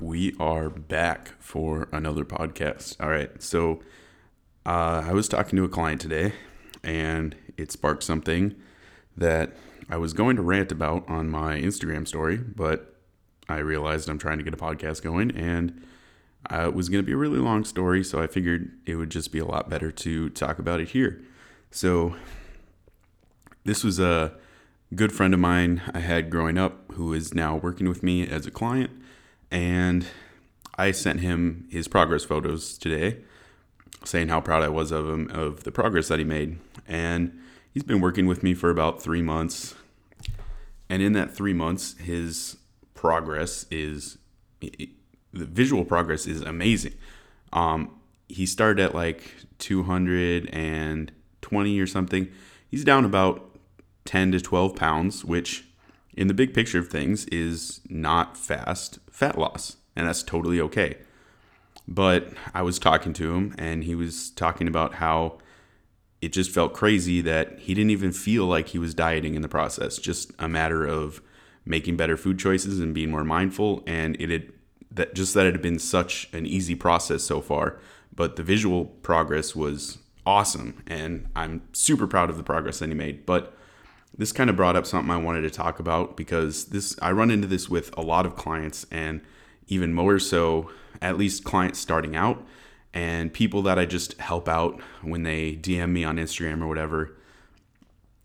we are back for another podcast. All right. So, uh, I was talking to a client today and it sparked something that I was going to rant about on my Instagram story, but I realized I'm trying to get a podcast going and uh, it was going to be a really long story. So, I figured it would just be a lot better to talk about it here. So, this was a good friend of mine I had growing up who is now working with me as a client and I sent him his progress photos today, saying how proud I was of him of the progress that he made. And he's been working with me for about three months. And in that three months, his progress is the visual progress is amazing. Um, he started at like 220 or something. He's down about 10 to 12 pounds, which in the big picture of things is not fast fat loss, and that's totally okay. But I was talking to him, and he was talking about how it just felt crazy that he didn't even feel like he was dieting in the process, just a matter of making better food choices and being more mindful. And it had that just that it had been such an easy process so far, but the visual progress was awesome, and I'm super proud of the progress that he made. But this kind of brought up something I wanted to talk about because this I run into this with a lot of clients and even more so at least clients starting out and people that I just help out when they DM me on Instagram or whatever.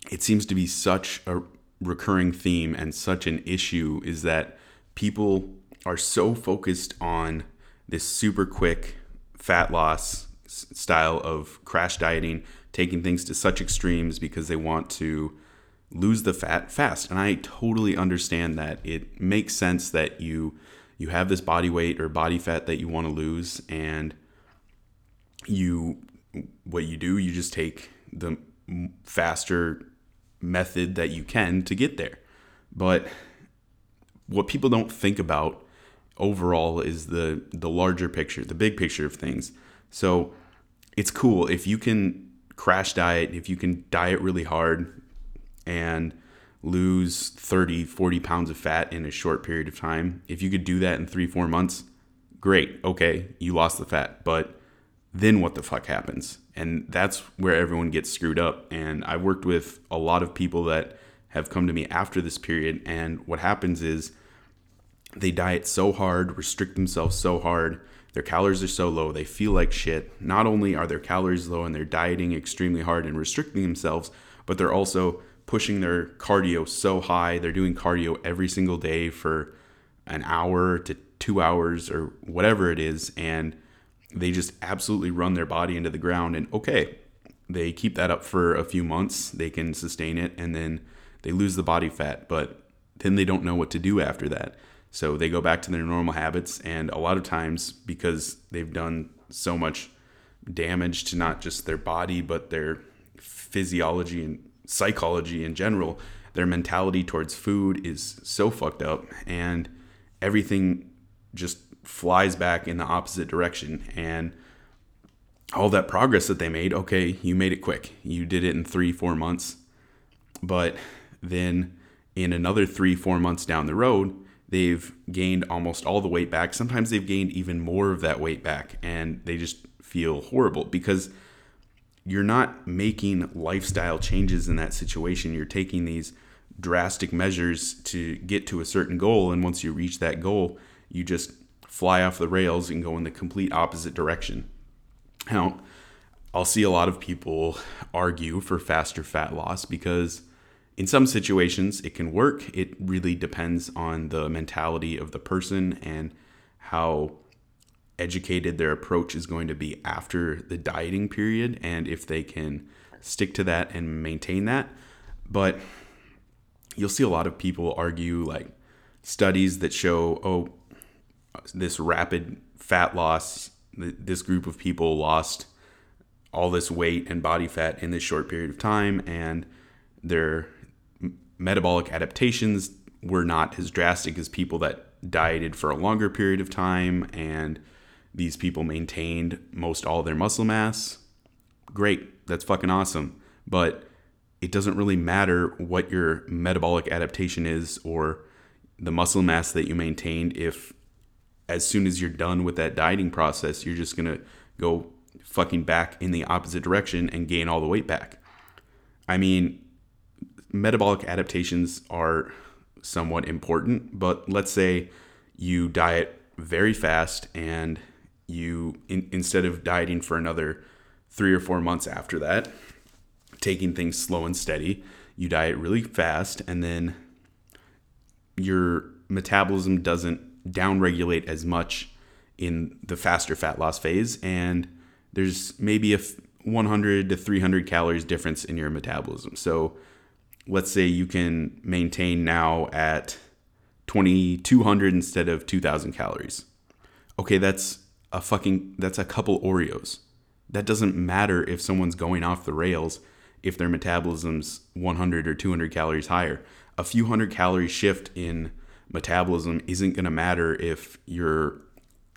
It seems to be such a recurring theme and such an issue is that people are so focused on this super quick fat loss style of crash dieting, taking things to such extremes because they want to lose the fat fast. And I totally understand that. It makes sense that you you have this body weight or body fat that you want to lose and you what you do, you just take the faster method that you can to get there. But what people don't think about overall is the the larger picture, the big picture of things. So it's cool if you can crash diet, if you can diet really hard, and lose 30, 40 pounds of fat in a short period of time, if you could do that in three, four months, great. Okay, you lost the fat. But then what the fuck happens? And that's where everyone gets screwed up. And I've worked with a lot of people that have come to me after this period. And what happens is they diet so hard, restrict themselves so hard, their calories are so low, they feel like shit. Not only are their calories low and they're dieting extremely hard and restricting themselves, but they're also pushing their cardio so high. They're doing cardio every single day for an hour to two hours or whatever it is. And they just absolutely run their body into the ground. And okay, they keep that up for a few months, they can sustain it, and then they lose the body fat. But then they don't know what to do after that. So they go back to their normal habits. And a lot of times, because they've done so much damage to not just their body, but their physiology and psychology in general, their mentality towards food is so fucked up and everything just flies back in the opposite direction. And all that progress that they made okay you made it quick. You did it in three four months. But then in another three four months down the road they've gained almost all the weight back. Sometimes they've gained even more of that weight back and they just feel horrible because you're not making lifestyle changes in that situation. You're taking these drastic measures to get to a certain goal. And once you reach that goal, you just fly off the rails and go in the complete opposite direction. Now, I'll see a lot of people argue for faster fat loss because in some situations it can work. It really depends on the mentality of the person and how educated their approach is going to be after the dieting period and if they can stick to that and maintain that. But you'll see a lot of people argue like studies that show, oh, this rapid fat loss, this group of people lost all this weight and body fat in this short period of time, and their metabolic adaptations were not as drastic as people that dieted for a longer period of time and these people maintained most all their muscle mass. Great, that's fucking awesome. But it doesn't really matter what your metabolic adaptation is or the muscle mass that you maintained if as soon as you're done with that dieting process, you're just gonna go fucking back in the opposite direction and gain all the weight back. I mean, metabolic adaptations are somewhat important, but let's say you diet very fast and you in, instead of dieting for another 3 or 4 months after that, taking things slow and steady, you diet really fast and then your metabolism doesn't downregulate as much in the faster fat loss phase and there's maybe a 100 to 300 calories difference in your metabolism. So let's say you can maintain now at 2200 instead of 2000 calories. Okay, that's a fucking that's a couple Oreos. That doesn't matter if someone's going off the rails if their metabolism's 100 or 200 calories higher. A few hundred calorie shift in metabolism isn't going to matter if your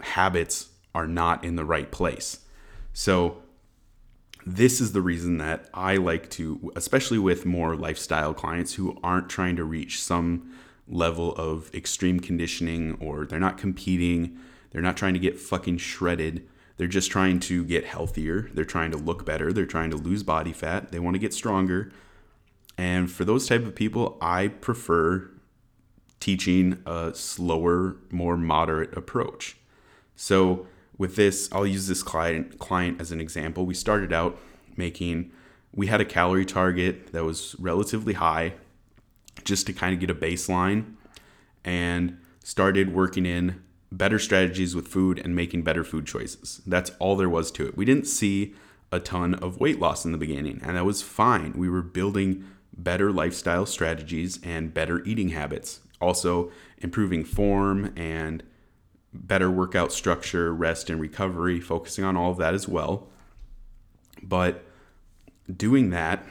habits are not in the right place. So this is the reason that I like to, especially with more lifestyle clients who aren't trying to reach some level of extreme conditioning or they're not competing, they're not trying to get fucking shredded. They're just trying to get healthier. They're trying to look better. They're trying to lose body fat. They want to get stronger. And for those type of people, I prefer teaching a slower, more moderate approach. So with this, I'll use this client client as an example. We started out making we had a calorie target that was relatively high just to kind of get a baseline and started working in better strategies with food and making better food choices. That's all there was to it. We didn't see a ton of weight loss in the beginning, and that was fine. We were building better lifestyle strategies and better eating habits. Also, improving form and better workout structure, rest and recovery, focusing on all of that as well. But doing that,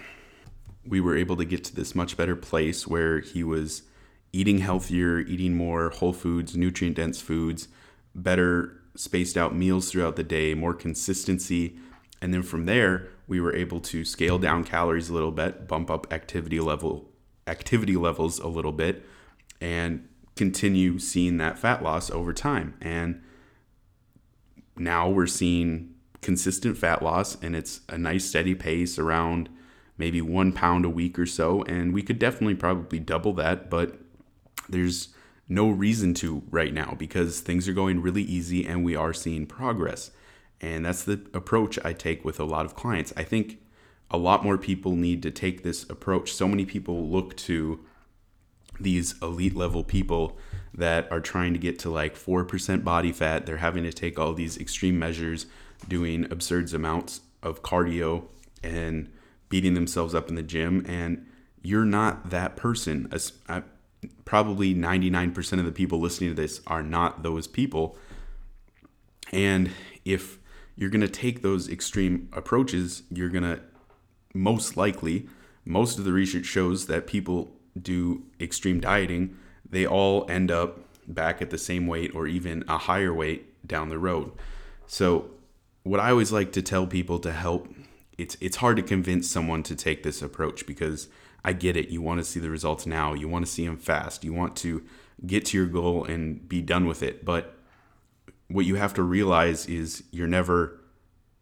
we were able to get to this much better place where he was eating healthier, eating more whole foods, nutrient dense foods, better spaced out meals throughout the day, more consistency. And then from there, we were able to scale down calories a little bit, bump up activity level activity levels a little bit and continue seeing that fat loss over time. And now we're seeing consistent fat loss, and it's a nice steady pace around maybe one pound a week or so. And we could definitely probably double that, but there's no reason to right now because things are going really easy and we are seeing progress. And that's the approach I take with a lot of clients. I think a lot more people need to take this approach. So many people look to these elite level people that are trying to get to like 4% body fat. They're having to take all these extreme measures, doing absurd amounts of cardio and beating themselves up in the gym. And you're not that person. Uh, Probably 99% of the people listening to this are not those people. And if you're going to take those extreme approaches, you're going to most likely, most of the research shows that people do extreme dieting, they all end up back at the same weight or even a higher weight down the road. So, what I always like to tell people to help it's it's hard to convince someone to take this approach because I get it. You want to see the results now. You want to see them fast. You want to get to your goal and be done with it. But what you have to realize is you're never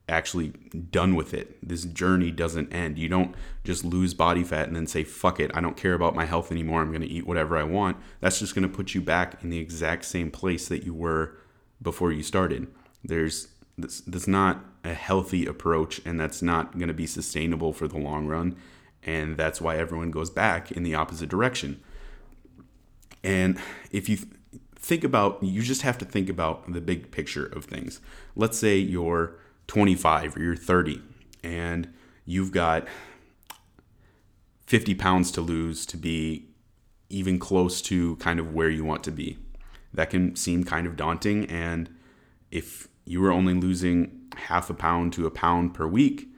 actually done with it. This journey doesn't end. You don't just lose body fat and then say, fuck it, I don't care about my health anymore. I'm going to eat whatever I want. That's just going to put you back in the exact same place that you were before you started. There's that's, that's not a healthy approach and that's not going to be sustainable for the long run. And that's why everyone goes back in the opposite direction. And if you think about, you just have to think about the big picture of things. Let's say you're 25 or you're 30 and you've got 50 pounds to lose to be even close to kind of where you want to be. That can seem kind of daunting. And if you were only losing half a pound to a pound per week,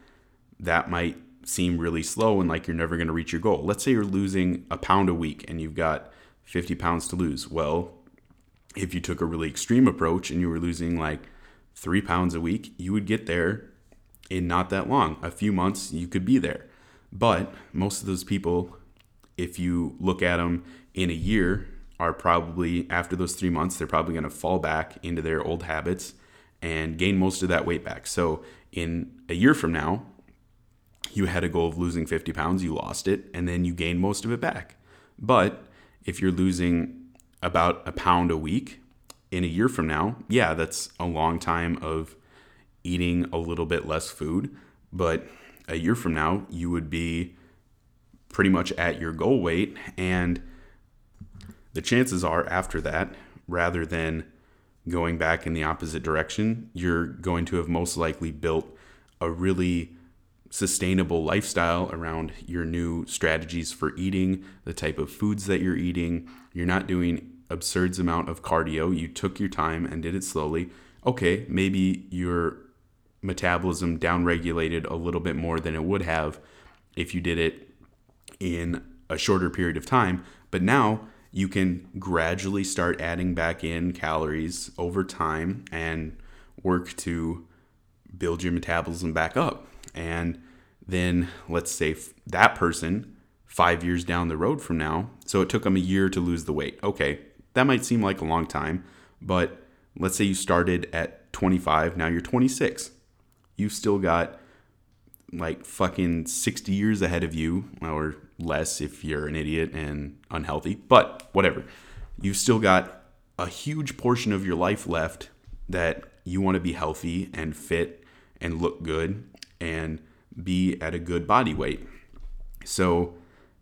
that might seem really slow and like you're never going to reach your goal. Let's say you're losing a pound a week and you've got 50 pounds to lose. Well, if you took a really extreme approach and you were losing like three pounds a week, you would get there in not that long. A few months, you could be there. But most of those people, if you look at them in a year, are probably, after those three months, they're probably going to fall back into their old habits and gain most of that weight back. So, in a year from now, you had a goal of losing 50 pounds, you lost it, and then you gained most of it back. But if you're losing about a pound a week in a year from now, yeah, that's a long time of eating a little bit less food. But a year from now, you would be pretty much at your goal weight. And the chances are, after that, rather than going back in the opposite direction, you're going to have most likely built a really sustainable lifestyle around your new strategies for eating, the type of foods that you're eating. You're not doing absurd amount of cardio. You took your time and did it slowly. Okay, maybe your metabolism downregulated a little bit more than it would have if you did it in a shorter period of time, but now you can gradually start adding back in calories over time and work to build your metabolism back up. And then let's say that person five years down the road from now, so it took them a year to lose the weight. Okay, that might seem like a long time, but let's say you started at 25, now you're 26. You've still got like fucking 60 years ahead of you, or less if you're an idiot and unhealthy, but whatever. You've still got a huge portion of your life left that you want to be healthy and fit and look good and be at a good body weight. So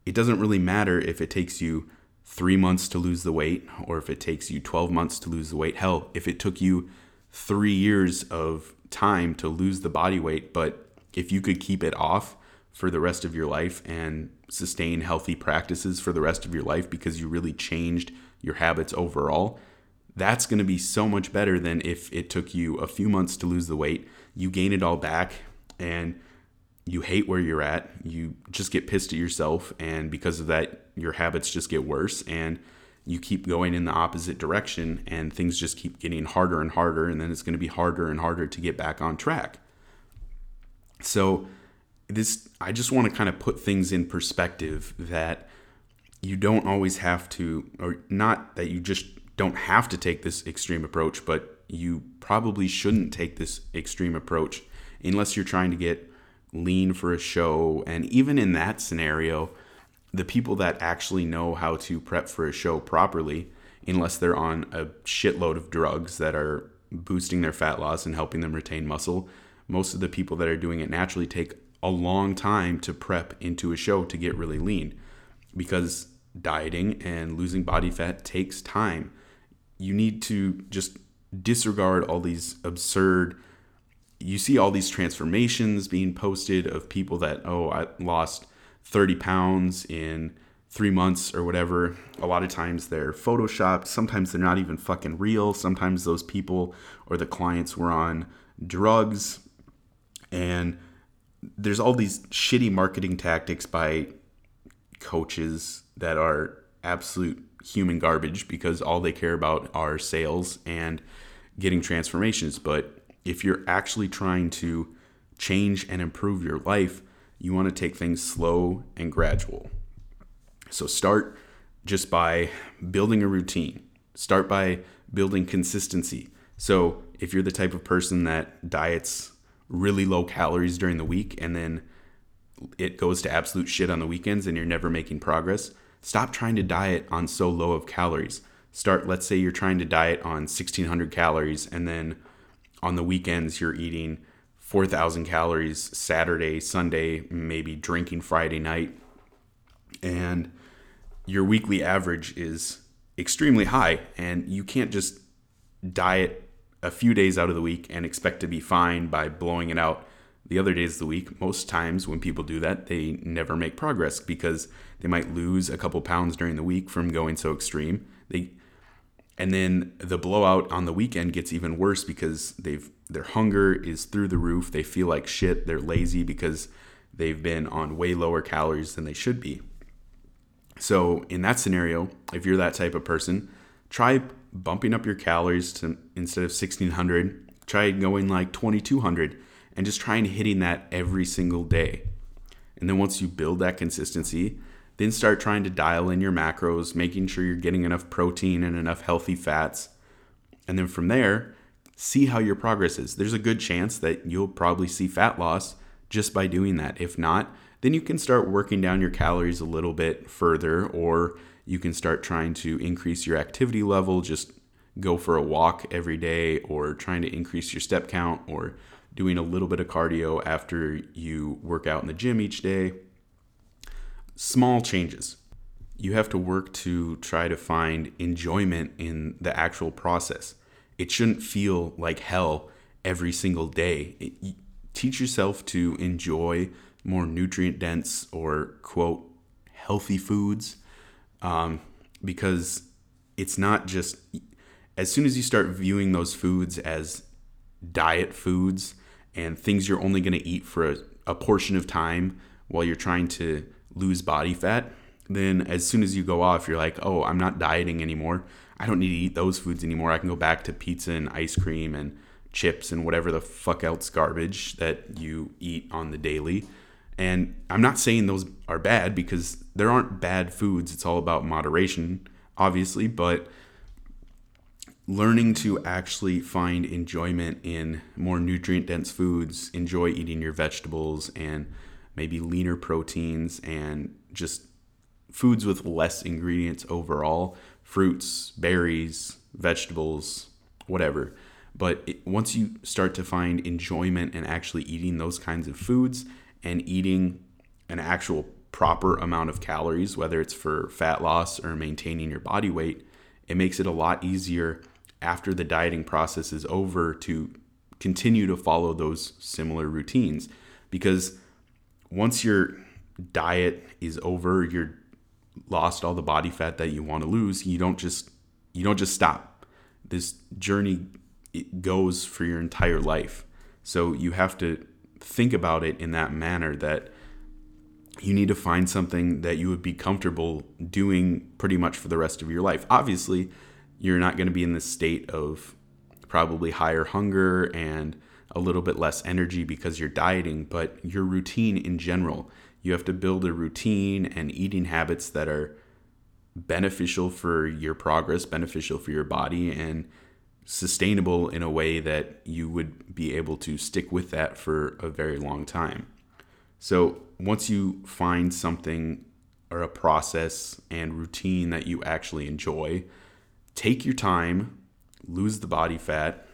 it doesn't really matter if it takes you three months to lose the weight or if it takes you 12 months to lose the weight. Hell, if it took you three years of time to lose the body weight, but if you could keep it off for the rest of your life and sustain healthy practices for the rest of your life because you really changed your habits overall, that's going to be so much better than if it took you a few months to lose the weight, you gain it all back, and you hate where you're at. You just get pissed at yourself, and because of that, your habits just get worse, and you keep going in the opposite direction, and things just keep getting harder and harder, and then it's going to be harder and harder to get back on track. So, this I just want to kind of put things in perspective that you don't always have to, or not that you just don't have to take this extreme approach, but you probably shouldn't take this extreme approach unless you're trying to get lean for a show. And even in that scenario, the people that actually know how to prep for a show properly, unless they're on a shitload of drugs that are boosting their fat loss and helping them retain muscle, most of the people that are doing it naturally take a long time to prep into a show to get really lean because dieting and losing body fat takes time. You need to just disregard all these absurd you see all these transformations being posted of people that oh I lost 30 pounds in 3 months or whatever. A lot of times they're photoshopped, sometimes they're not even fucking real. Sometimes those people or the clients were on drugs and there's all these shitty marketing tactics by coaches that are absolute human garbage because all they care about are sales and getting transformations. But if you're actually trying to change and improve your life, you want to take things slow and gradual. So start just by building a routine. Start by building consistency. So if you're the type of person that diets really low calories during the week and then it goes to absolute shit on the weekends and you're never making progress, stop trying to diet on so low of calories. Start, let's say you're trying to diet on 1600 calories and then on the weekends you're eating 4,000 calories Saturday, Sunday, maybe drinking Friday night. And your weekly average is extremely high. And you can't just diet a few days out of the week and expect to be fine by blowing it out the other days of the week. Most times when people do that, they never make progress because they might lose a couple pounds during the week from going so extreme. They and then the blowout on the weekend gets even worse because they've their hunger is through the roof. They feel like shit. They're lazy because they've been on way lower calories than they should be. So, in that scenario, if you're that type of person, try bumping up your calories to instead of 1600, try going like 2200 and just trying hitting that every single day. And then once you build that consistency, Then start trying to dial in your macros, making sure you're getting enough protein and enough healthy fats. And then from there, see how your progress is. There's a good chance that you'll probably see fat loss just by doing that. If not, then you can start working down your calories a little bit further, or you can start trying to increase your activity level, just go for a walk every day, or trying to increase your step count, or doing a little bit of cardio after you work out in the gym each day. Small changes. You have to work to try to find enjoyment in the actual process. It shouldn't feel like hell every single day. It, teach yourself to enjoy more nutrient dense or quote healthy foods um, because it's not just as soon as you start viewing those foods as diet foods and things you're only going to eat for a, a portion of time while you're trying to lose body fat then as soon as you go off you're like oh i'm not dieting anymore. I don't need to eat those foods anymore. I can go back to pizza and ice cream and chips and whatever the fuck else garbage that you eat on the daily. And I'm not saying those are bad because there aren't bad foods. It's all about moderation, obviously, but learning to actually find enjoyment in more nutrient dense foods, enjoy eating your vegetables and maybe leaner proteins and just foods with less ingredients overall fruits, berries, vegetables, whatever. But it, once you start to find enjoyment in actually eating those kinds of foods, and eating an actual proper amount of calories, whether it's for fat loss or maintaining your body weight, it makes it a lot easier after the dieting process is over to continue to follow those similar routines. Because once your diet is over, you're lost all the body fat that you want to lose, you don't just you don't just stop. This journey it goes for your entire life. So you have to think about it in that manner that you need to find something that you would be comfortable doing pretty much for the rest of your life. Obviously, you're not going to be in this state of probably higher hunger and a little bit less energy because you're dieting, but your routine in general, you have to build a routine and eating habits that are beneficial for your progress, beneficial for your body, and sustainable in a way that you would be able to stick with that for a very long time. So, once you find something or a process and routine that you actually enjoy, take your time, lose the body fat,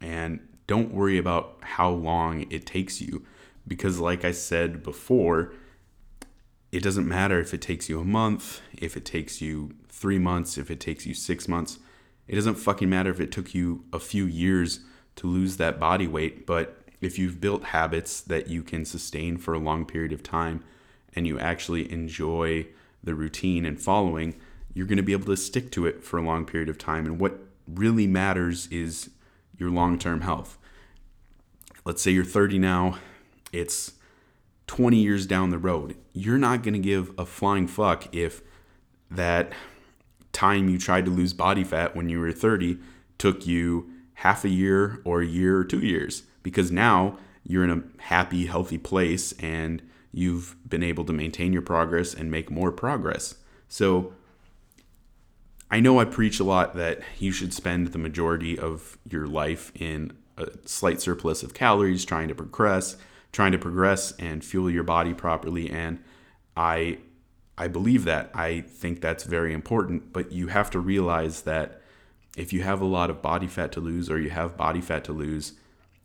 and don't worry about how long it takes you. Because, like I said before, it doesn't matter if it takes you a month, if it takes you three months, if it takes you six months it doesn't fucking matter if it took you a few years to lose that body weight, but if you've built habits that you can sustain for a long period of time and you actually enjoy the routine and following, you're going to be able to stick to it for a long period of time. And what really matters is your long term health. Let's say you're 30 now, it's 20 years down the road. You're not going to give a flying fuck if that time you tried to lose body fat when you were 30 took you half a year or a year or two years because now you're in a happy, healthy place and you've been able to maintain your progress and make more progress. So I know I preach a lot that you should spend the majority of your life in a slight surplus of calories, trying to progress, trying to progress and fuel your body properly. And I I believe that. I think that's very important, but you have to realize that if you have a lot of body fat to lose or you have body fat to lose,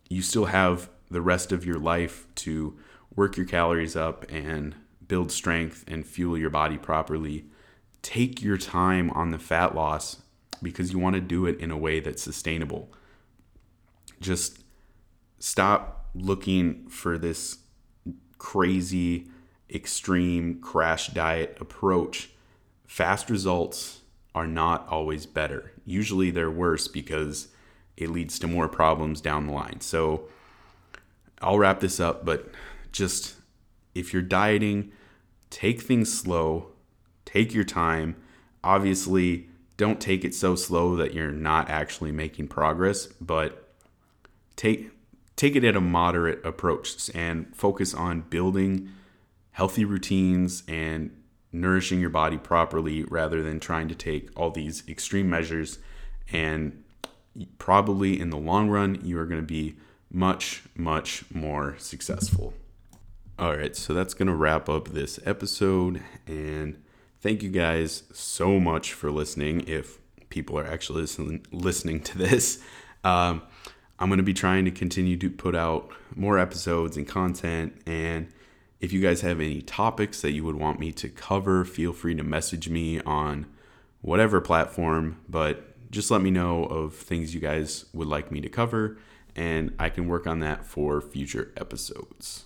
you still have the rest of your life to work your calories up and build strength and fuel your body properly. Take your time on the fat loss because you want to do it in a way that's sustainable. Just stop looking for this crazy extreme crash diet approach, fast results are not always better. Usually they're worse because it leads to more problems down the line. So I'll wrap this up, but just if you're dieting, take things slow, take your time. Obviously, don't take it so slow that you're not actually making progress, but take take it at a moderate approach and focus on building healthy routines and nourishing your body properly rather than trying to take all these extreme measures. And probably in the long run, you are going to be much, much more successful. All right, so that's going to wrap up this episode. And thank you guys so much for listening. If people are actually listen, listening to this, um, I'm going to be trying to continue to put out more episodes and content. And if you guys have any topics that you would want me to cover, feel free to message me on whatever platform. But just let me know of things you guys would like me to cover, and I can work on that for future episodes.